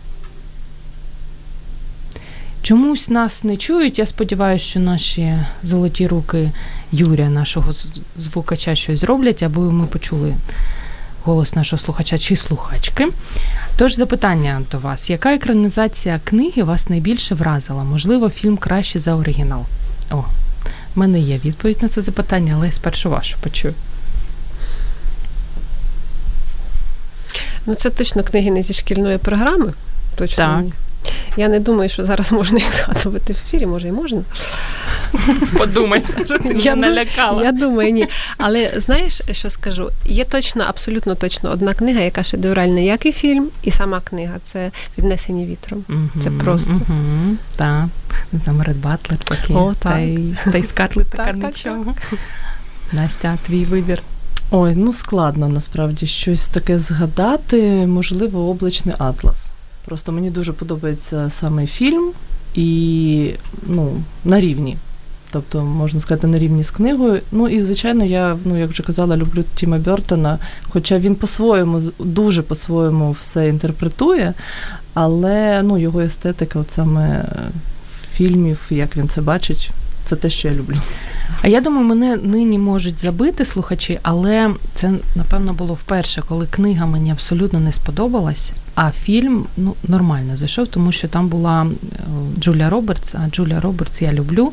Чомусь нас не чують. Я сподіваюся, що наші золоті руки Юрія, нашого звукача, щось зроблять, аби ми почули голос нашого слухача чи слухачки. Тож запитання до вас: яка екранізація книги вас найбільше вразила? Можливо, фільм краще за оригінал? О, в мене є відповідь на це запитання, але спершу вашу почую. Ну, це точно книги не зі шкільної програми. Точно. Так. Я не думаю, що зараз можна їх згадувати в ефірі, може і можна. Подумай, [LAUGHS] що ти я налякала. Я думаю, ні. Але знаєш, що скажу? Є точно, абсолютно точно одна книга, яка шедевральна, як і фільм, і сама книга це віднесені вітром. Угу, це просто. Угу, так. Там Ред Батлер такий. О, та, й, та й Скарлет [LAUGHS] така так, нічого. Так, Настя, твій вибір. Ой, ну складно насправді щось таке згадати, можливо, облачний атлас. Просто мені дуже подобається саме фільм і ну, на рівні. Тобто, можна сказати, на рівні з книгою. Ну і, звичайно, я, ну, як вже казала, люблю Тіма Бертона, хоча він по-своєму, дуже по-своєму все інтерпретує, але ну, його естетика, от саме фільмів, як він це бачить, це те, що я люблю. А я думаю, мене нині можуть забити слухачі, але це напевно було вперше, коли книга мені абсолютно не сподобалась, а фільм ну нормально зайшов, тому що там була Джулія Робертс, а Джулія Робертс я люблю.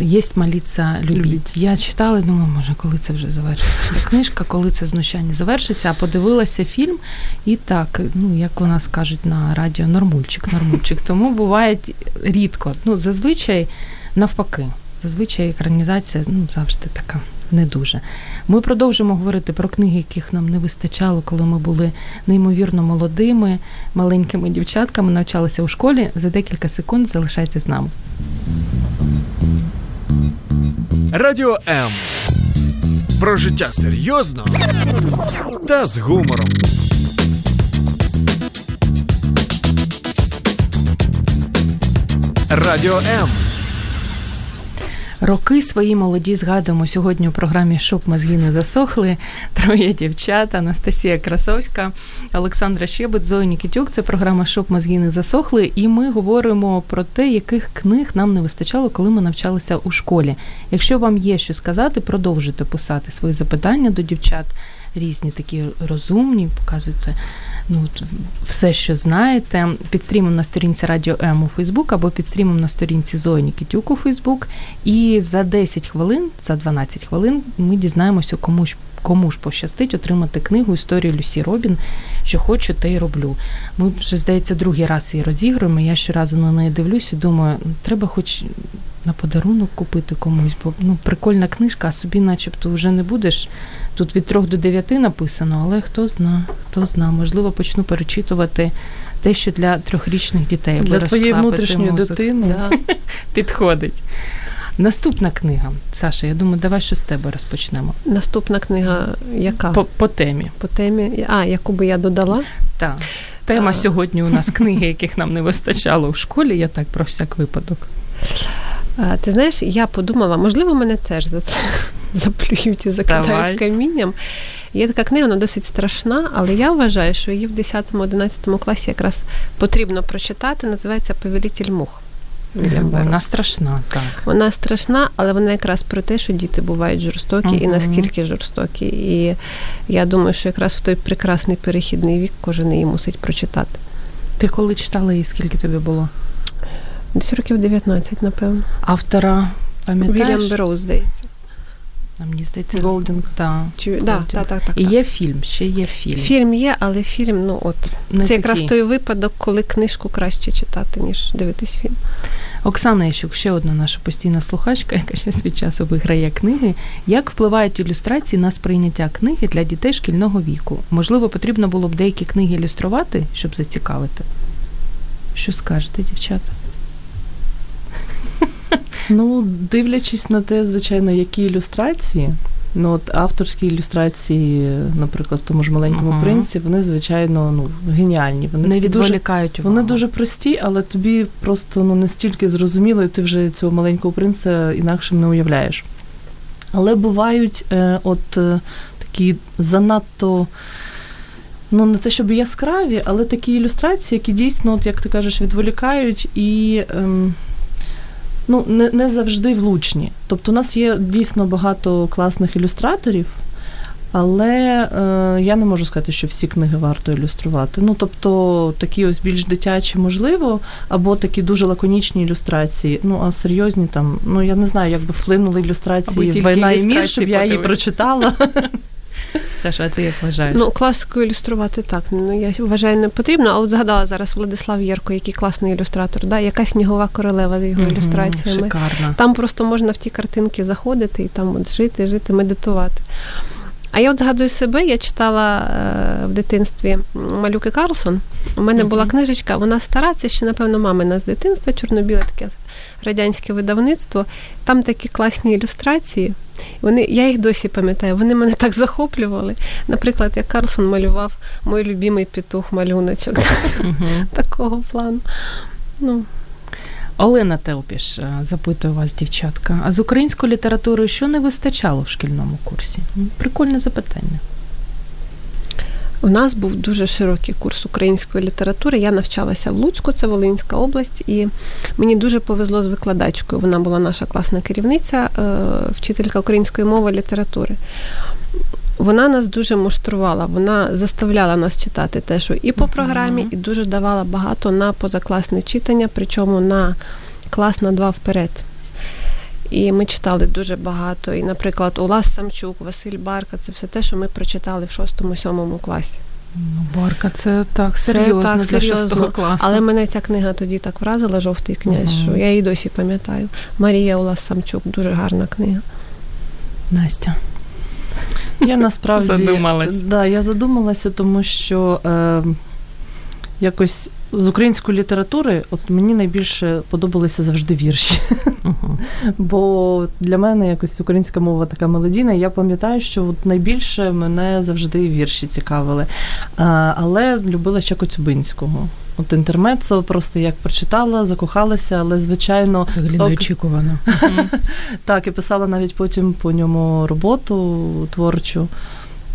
Єсть моліться, любіть. любіть. Я читала думаю, може, коли це вже завершиться. Ця книжка, коли це знущання завершиться, а подивилася фільм, і так, ну як у нас кажуть на радіо, нормульчик, нормульчик. Тому буває рідко. Ну, зазвичай навпаки. Зазвичай екранізація ну, завжди така не дуже. Ми продовжимо говорити про книги, яких нам не вистачало, коли ми були неймовірно молодими, маленькими дівчатками, навчалися у школі. За декілька секунд залишайтесь з нами. Радіо М. Про життя серйозно та з гумором. Радіо М. Роки свої молоді згадуємо сьогодні у програмі Щоб мозги не засохли. Троє дівчат, Анастасія Красовська, Олександра Щебет, Зоя Нікітюк. Це програма Щоб мозги не засохли. І ми говоримо про те, яких книг нам не вистачало, коли ми навчалися у школі. Якщо вам є що сказати, продовжуйте писати свої запитання до дівчат. Різні такі розумні, показуйте ну, все, що знаєте, під стрімом на сторінці Радіо М у Фейсбук або під стрімом на сторінці Зої Нікітюк у Фейсбук. І за 10 хвилин, за 12 хвилин ми дізнаємося, кому ж кому ж пощастить отримати книгу Історію Люсі Робін, що хочу, те й роблю. Ми вже, здається, другий раз її розігруємо. Я щоразу на неї дивлюсь і думаю, треба хоч на подарунок купити комусь, бо ну, прикольна книжка, а собі начебто вже не будеш. Тут від трьох до дев'яти написано, але хто зна, хто зна, можливо, почну перечитувати те, що для трьохрічних дітей для твоєї внутрішньої мозок. дитини да. [LAUGHS] підходить. Наступна книга, Саша, я думаю, давай що з тебе розпочнемо. Наступна книга, яка? По, по темі. По темі. А, яку би я додала? Так. Тема а... сьогодні у нас книги, яких нам не вистачало в школі, я так про всяк випадок. Ти знаєш, я подумала, можливо, мене теж за це [LAUGHS] заплюють і закидають камінням. Є така книга, вона досить страшна, але я вважаю, що її в 10-11 класі якраз потрібно прочитати. Називається Повелітель мух. Вона страшна, так. Вона страшна, але вона якраз про те, що діти бувають жорстокі uh-huh. і наскільки жорстокі. І я думаю, що якраз в той прекрасний перехідний вік кожен її мусить прочитати. Ти коли читала її, скільки тобі було? Десь років 19, напевно. Автора пам'ятаєш? Вільям Бероуз, здається. Мені здається, Голдінг. Так. Чи... Да, так, так, так, І є фільм, ще є фільм. Фільм є, але фільм, ну от Не це якраз той випадок, коли книжку краще читати, ніж дивитись фільм. Оксана Ящук, ще одна наша постійна слухачка, яка час від часу виграє книги. Як впливають ілюстрації на сприйняття книги для дітей шкільного віку? Можливо, потрібно було б деякі книги ілюструвати, щоб зацікавити? Що скажете, дівчата? [LAUGHS] Ну, дивлячись на те, звичайно, які ілюстрації. Ну, от авторські ілюстрації, наприклад, в тому ж маленькому Мгм. принці, вони, звичайно, ну, геніальні. Вони Не такі дуже увагу. Вони дуже прості, але тобі просто ну, настільки зрозуміло, і ти вже цього маленького принца інакшим не уявляєш. Але бувають е, от е, такі занадто. Ну, не те, щоб яскраві, але такі ілюстрації, які дійсно, от, як ти кажеш, відволікають і ем, ну, не, не завжди влучні. Тобто, у нас є дійсно багато класних ілюстраторів, але е, я не можу сказати, що всі книги варто ілюструвати. Ну, тобто, такі ось більш дитячі, можливо, або такі дуже лаконічні ілюстрації. Ну, а серйозні там, ну я не знаю, як би вплинули ілюстрації Війна і мір, щоб я її прочитала. [LAUGHS] Саша, а ти як вважаєш? Ну, класику ілюструвати так. Ну я вважаю, не потрібно. А от згадала зараз Владислав Єрко, який класний ілюстратор. Да? Яка снігова королева з його Мгм, ілюстраціями. Шикарно. Там просто можна в ті картинки заходити і там от жити, жити, медитувати. А я от згадую себе, я читала е, в дитинстві Малюки Карлсон. У мене була книжечка, вона стара, це ще, напевно, мамина з дитинства, чорно-біле таке радянське видавництво. Там такі класні ілюстрації. Вони, я їх досі пам'ятаю, вони мене так захоплювали. Наприклад, як Карлсон малював мій любимий петух малюночок такого плану. Ну, Олена Телпіш е, запитує вас, дівчатка. А з української літератури що не вистачало в шкільному курсі? Прикольне запитання. У нас був дуже широкий курс української літератури. Я навчалася в Луцьку, це Волинська область, і мені дуже повезло з викладачкою. Вона була наша класна керівниця, е, вчителька української мови і літератури. Вона нас дуже муштрувала, вона заставляла нас читати те, що і по програмі, і дуже давала багато на позакласне читання, причому на клас на два вперед. І ми читали дуже багато. І, наприклад, Улас Самчук, Василь Барка це все те, що ми прочитали в шостому-сьомому класі. Ну, Барка, це так Це серйозно так для серйозно. шостого класу. Але мене ця книга тоді так вразила, жовтий князь, Мгм. що я її досі пам'ятаю. Марія Улас Самчук, дуже гарна книга. Настя. Я насправді [LAUGHS] Задумалась. Да, я задумалася, тому що е, якось з української літератури от мені найбільше подобалися завжди вірші. [LAUGHS] Бо для мене якось українська мова така мелодійна. Я пам'ятаю, що от найбільше мене завжди вірші цікавили. А, але любила ще Коцюбинського. От інтермецо, просто як прочитала, закохалася, але звичайно Взагалі неочікувано. [LAUGHS] так, і писала навіть потім по ньому роботу творчу.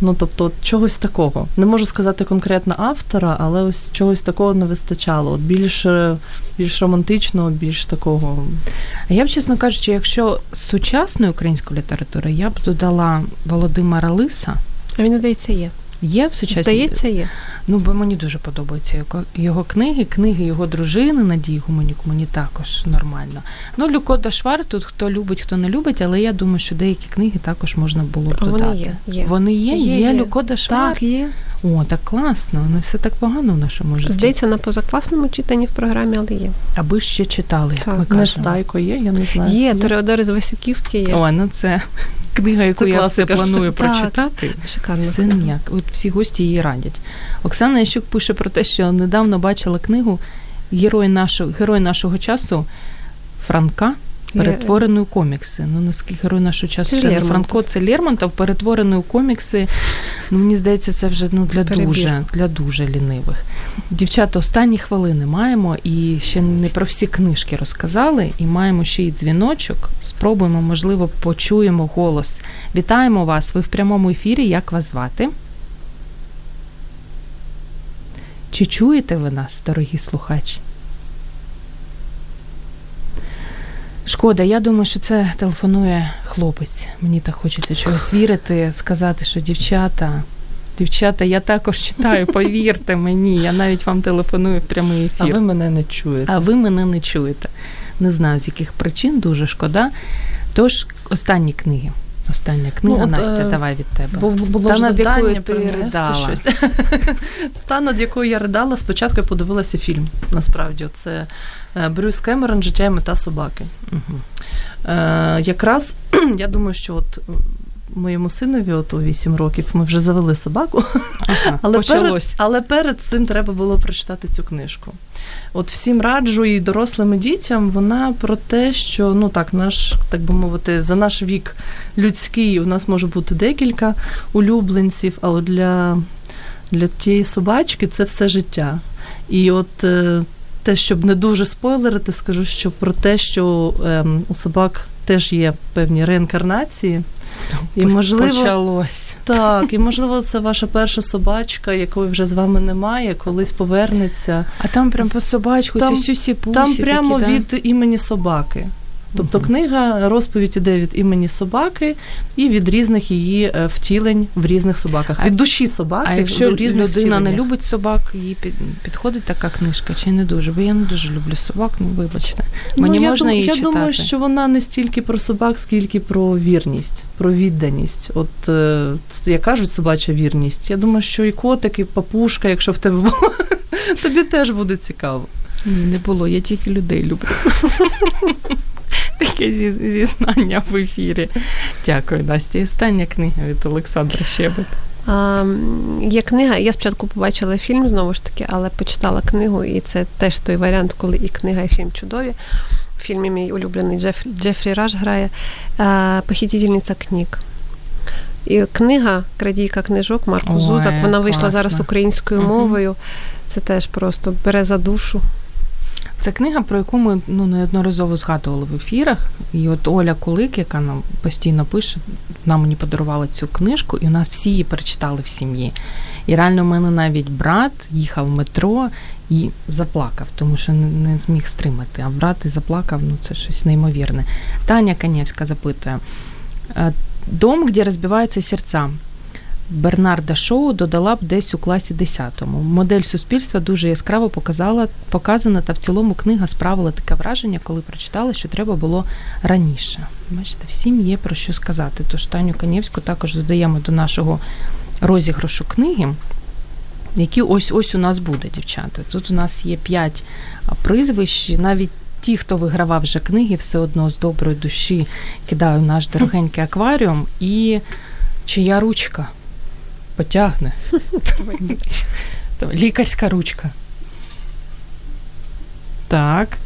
Ну, тобто, от чогось такого. Не можу сказати конкретно автора, але ось чогось такого не вистачало. От більш, е, більш романтичного, більш такого. А я б, чесно кажучи, якщо з сучасної української літератури, я б додала Володимира Лиса. А він, здається, є. Є в сучасній Здається, є. Ну, бо мені дуже подобаються його, його книги, книги його дружини Надії Гуменюк, мені також нормально. Ну, Люко Дашвар, тут хто любить, хто не любить, але я думаю, що деякі книги також можна було б додати. вони є. є. Вони є, є, Є, є. Люко Дашвар. Так, є. О, так класно. Не все так погано в нашому житті. Здається, на позакласному читанні в програмі, але є. Аби ще читали, як Так. ми кажемо. Нестайко є, я не знаю. Є, Тореодор з Васюківки є. О, ну це книга, яку Це я все планую Так. прочитати. Шикарно. Все ніяк. От всі гості її радять. Оксана Ящук пише про те, що недавно бачила книгу Герой нашого, герой нашого часу Франка. Перетворений у комікси. Ну, наскільки герой нашого часу Це це, не Франко, це Лермонтов, перетворений у комікси. Ну, мені здається, це вже ну, для Перебір. дуже, для дуже лінивих. Дівчата, останні хвилини маємо і ще не про всі книжки розказали, і маємо ще й дзвіночок. Спробуємо, можливо, почуємо голос. Вітаємо вас! Ви в прямому ефірі. Як вас звати? Чи чуєте ви нас, дорогі слухачі? Шкода, я думаю, що це телефонує хлопець. Мені так хочеться чогось вірити, сказати, що дівчата, дівчата, я також читаю, повірте мені, я навіть вам телефоную в прямий А ви мене не чуєте. А ви мене не чуєте. Не знаю, з яких причин, дуже шкода. Тож, останні книги. Остання книга, Ну, от, Настя, е, давай від тебе. Бо було Та ж над якою ти ридала? щось. [LAUGHS] Та, над якою я ридала, спочатку я подивилася фільм. Насправді, це е, Брюс Кемерон Життя і мета собаки. Угу. Е, якраз [CLEARS THROAT] я думаю, що от моєму синові, от у 8 років, ми вже завели собаку, Ага, [LAUGHS] але перед, почалось. але перед цим треба було прочитати цю книжку. От всім раджу і дорослим і дітям вона про те, що ну так, наш, так би мовити, за наш вік людський у нас може бути декілька улюбленців, а от для, для тієї собачки це все життя. І от е, те, щоб не дуже спойлерити, скажу, що про те, що ем, у собак теж є певні реінкарнації. І можливо, Почалось. так, і [LAUGHS] можливо, це ваша перша собачка, якої вже з вами немає, колись повернеться. А там прям по собачку, Там- ці сюсі пусі Там прямо такі, да? від імені собаки. Тобто книга розповідь іде від імені собаки і від різних її е, втілень в різних собаках. Від душі собаки. А якщо людина не любить собак, їй підходить така книжка чи не дуже? Бо я не дуже люблю собак, ну вибачте. Мені ну, я можна дум- її Я читати. думаю, що вона не стільки про собак, скільки про вірність, про відданість. От е, як кажуть, собача вірність. Я думаю, що і котик, і папушка, якщо в тебе було, [LAUGHS] тобі теж буде цікаво. Ні, не було, я тільки людей люблю. [LAUGHS] Таке зі- зізнання в ефірі. Дякую, Настя. І остання книга від Олександра Щебет. А, є книга, я спочатку побачила фільм знову ж таки, але почитала книгу, і це теж той варіант, коли і книга, і фільм чудові. В фільмі мій улюблений Джеф, Джефрі Раш грає а, Похитительниця книг. І книга Крадійка книжок Марко Ой, Зузак, вона вийшла класно. зараз українською мовою. Це теж просто бере за душу. Це книга, про яку ми ну, неодноразово згадували в ефірах. І от Оля Кулик, яка нам постійно пише, вона мені подарувала цю книжку, і у нас всі її перечитали в сім'ї. І реально, у мене навіть брат їхав в метро і заплакав, тому що не, не зміг стримати. А брат і заплакав, ну це щось неймовірне. Таня Канєвська запитує: «Е, дом, де розбиваються серця. Бернарда Шоу додала б десь у класі 10-му. Модель суспільства дуже яскраво показала, показана, та в цілому книга справила таке враження, коли прочитала, що треба було раніше. Бачите, всім є про що сказати. Тож Таню Канєвську також додаємо до нашого розіграшу книги, які ось ось у нас буде, дівчата. Тут у нас є 5 прізвищ, навіть. Ті, хто вигравав вже книги, все одно з доброї душі кидаю наш дорогенький акваріум і чия ручка потягне. [LAUGHS] Лікарська ручка. Так.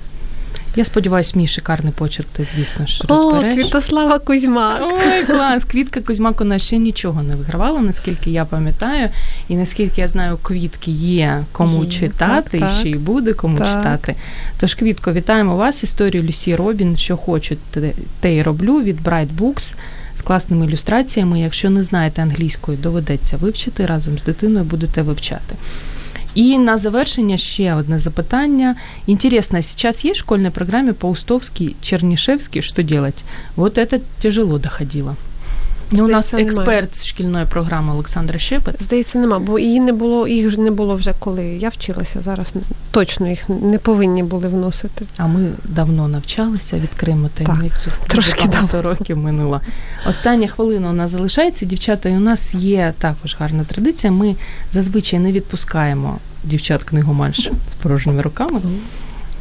Я сподіваюся, мій шикарний почерк ти, звісно ж, О. Квітослава Кузьма. Ой, [LAUGHS] клас! Квітка Кузьмак нас ще нічого не вигравала, наскільки я пам'ятаю. І наскільки я знаю, квітки є кому Є, читати, так, і ще й буде кому Так. читати. Тож, Квітко, вітаємо вас. Історію Люсі Робін, що хочу, те- й роблю від Bright Books класними ілюстраціями. Якщо не знаєте англійської, доведеться вивчити разом з дитиною, будете вивчати. И на завершение ще одне запитання. Интересно, сейчас есть в школьной программе Паустовский, Чернишевский, что делать? Вот это тяжело доходило. Ну, у нас Здається, немає. експерт з шкільної програми Олександра Щепет. Здається, нема, бо її не було, їх не було вже коли я вчилася. Зараз точно їх не повинні були вносити. А ми давно навчалися, відкриємо таємницю. трошки багато років минуло. Остання хвилина у нас залишається, дівчата, і у нас є також гарна традиція. Ми зазвичай не відпускаємо дівчат книгоманш з порожніми руками.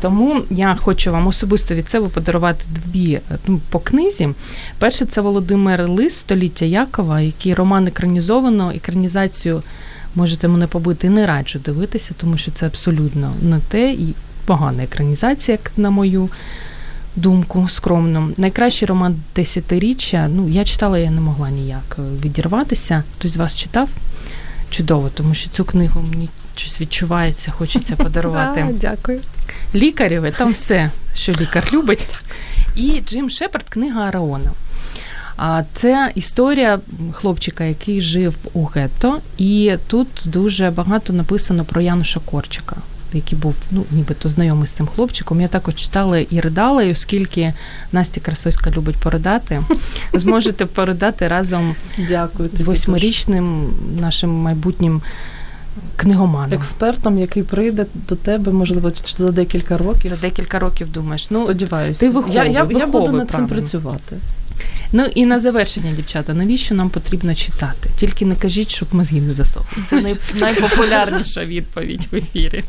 Тому я хочу вам особисто від себе подарувати дві ну, по книзі. Перше це Володимир Лис Століття Якова, який роман екранізовано, екранізацію можете мене побити, не раджу дивитися, тому що це абсолютно не те і погана екранізація, як на мою думку, скромно. Найкращий роман десятиріччя. Ну, я читала, я не могла ніяк відірватися. Хтось з вас читав? Чудово, тому що цю книгу мені щось відчувається, хочеться [LAUGHS] подарувати. А, Лікарєве, там все, що лікар любить. І Джим Шепард, книга Араона. А це історія хлопчика, який жив у гетто, і тут дуже багато написано про Януша Корчика, який був ну, нібито знайомий з цим хлопчиком. Я також читала і ридала, і оскільки Настя Красоська любить поридати, [LAUGHS] зможете поридати разом Дякую. з восьмирічним нашим майбутнім. Книгоманом. експертом, який прийде до тебе, можливо, за декілька років. За декілька років думаєш. Ну, Сподіваюся. ти виховуй, я, я, я буду над над цим працювати. Ну і на завершення, дівчата, навіщо нам потрібно читати? Тільки не кажіть, щоб мозги не засохли. Це най... [LAUGHS] найпопулярніша відповідь в ефірі.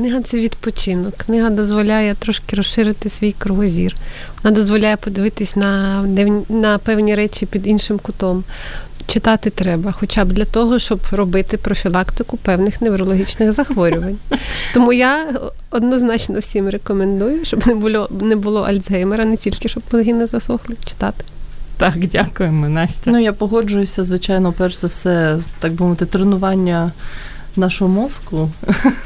Книга це відпочинок. Книга дозволяє трошки розширити свій кругозір. Вона дозволяє подивитись на, на певні речі під іншим кутом. Читати треба, хоча б для того, щоб робити профілактику певних неврологічних захворювань. [LAUGHS] Тому я однозначно всім рекомендую, щоб не було не було Альцгеймера, не тільки щоб мозги не засохли, читати. Так, дякуємо, Настя. Ну я погоджуюся, звичайно, перш за все, так би мовити, тренування нашого мозку.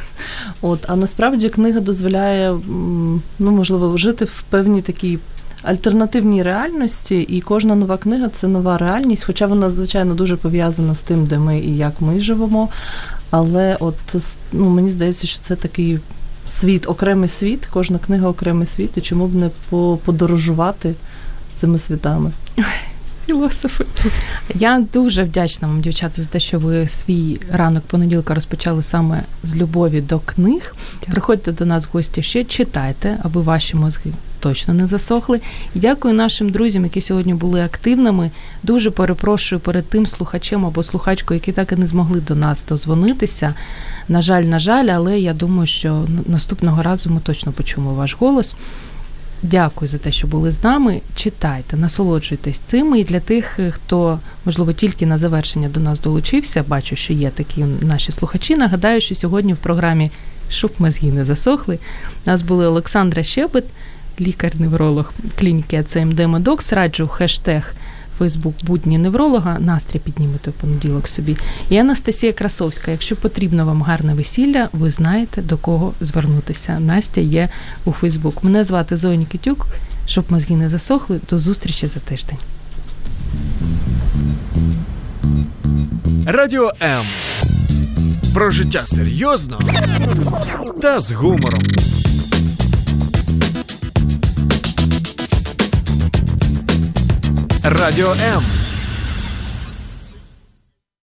[LAUGHS] От, А насправді книга дозволяє, ну, можливо, жити в певній такій альтернативній реальності, і кожна нова книга це нова реальність, хоча вона, звичайно, дуже пов'язана з тим, де ми і як ми живемо. Але от ну, мені здається, що це такий світ, окремий світ, кожна книга окремий світ, і чому б не подорожувати цими світами філософи. Я дуже вдячна вам, дівчата, за те, що ви свій ранок понеділка розпочали саме з любові до книг. Приходьте до нас в гості ще читайте, аби ваші мозги точно не засохли. І дякую нашим друзям, які сьогодні були активними. Дуже перепрошую перед тим слухачем або слухачкою, які так і не змогли до нас дозвонитися. На жаль, на жаль, але я думаю, що наступного разу ми точно почуємо ваш голос. Дякую за те, що були з нами. Читайте, насолоджуйтесь цим. І для тих, хто можливо тільки на завершення до нас долучився, бачу, що є такі наші слухачі. Нагадаю, що сьогодні в програмі «Щоб мозги не засохли. У нас були Олександра Щебет, лікар-невролог клініки АЦМД Медокс. Раджу хештег Фейсбук будні невролога, настрій піднімете в понеділок собі. І Анастасія Красовська. Якщо потрібно вам гарне весілля, ви знаєте до кого звернутися. Настя є у Фейсбук. Мене звати Зоя Нікітюк. Щоб мозги не засохли, до зустрічі за тиждень. Радіо М. Про життя серйозно та з гумором. Радіо М.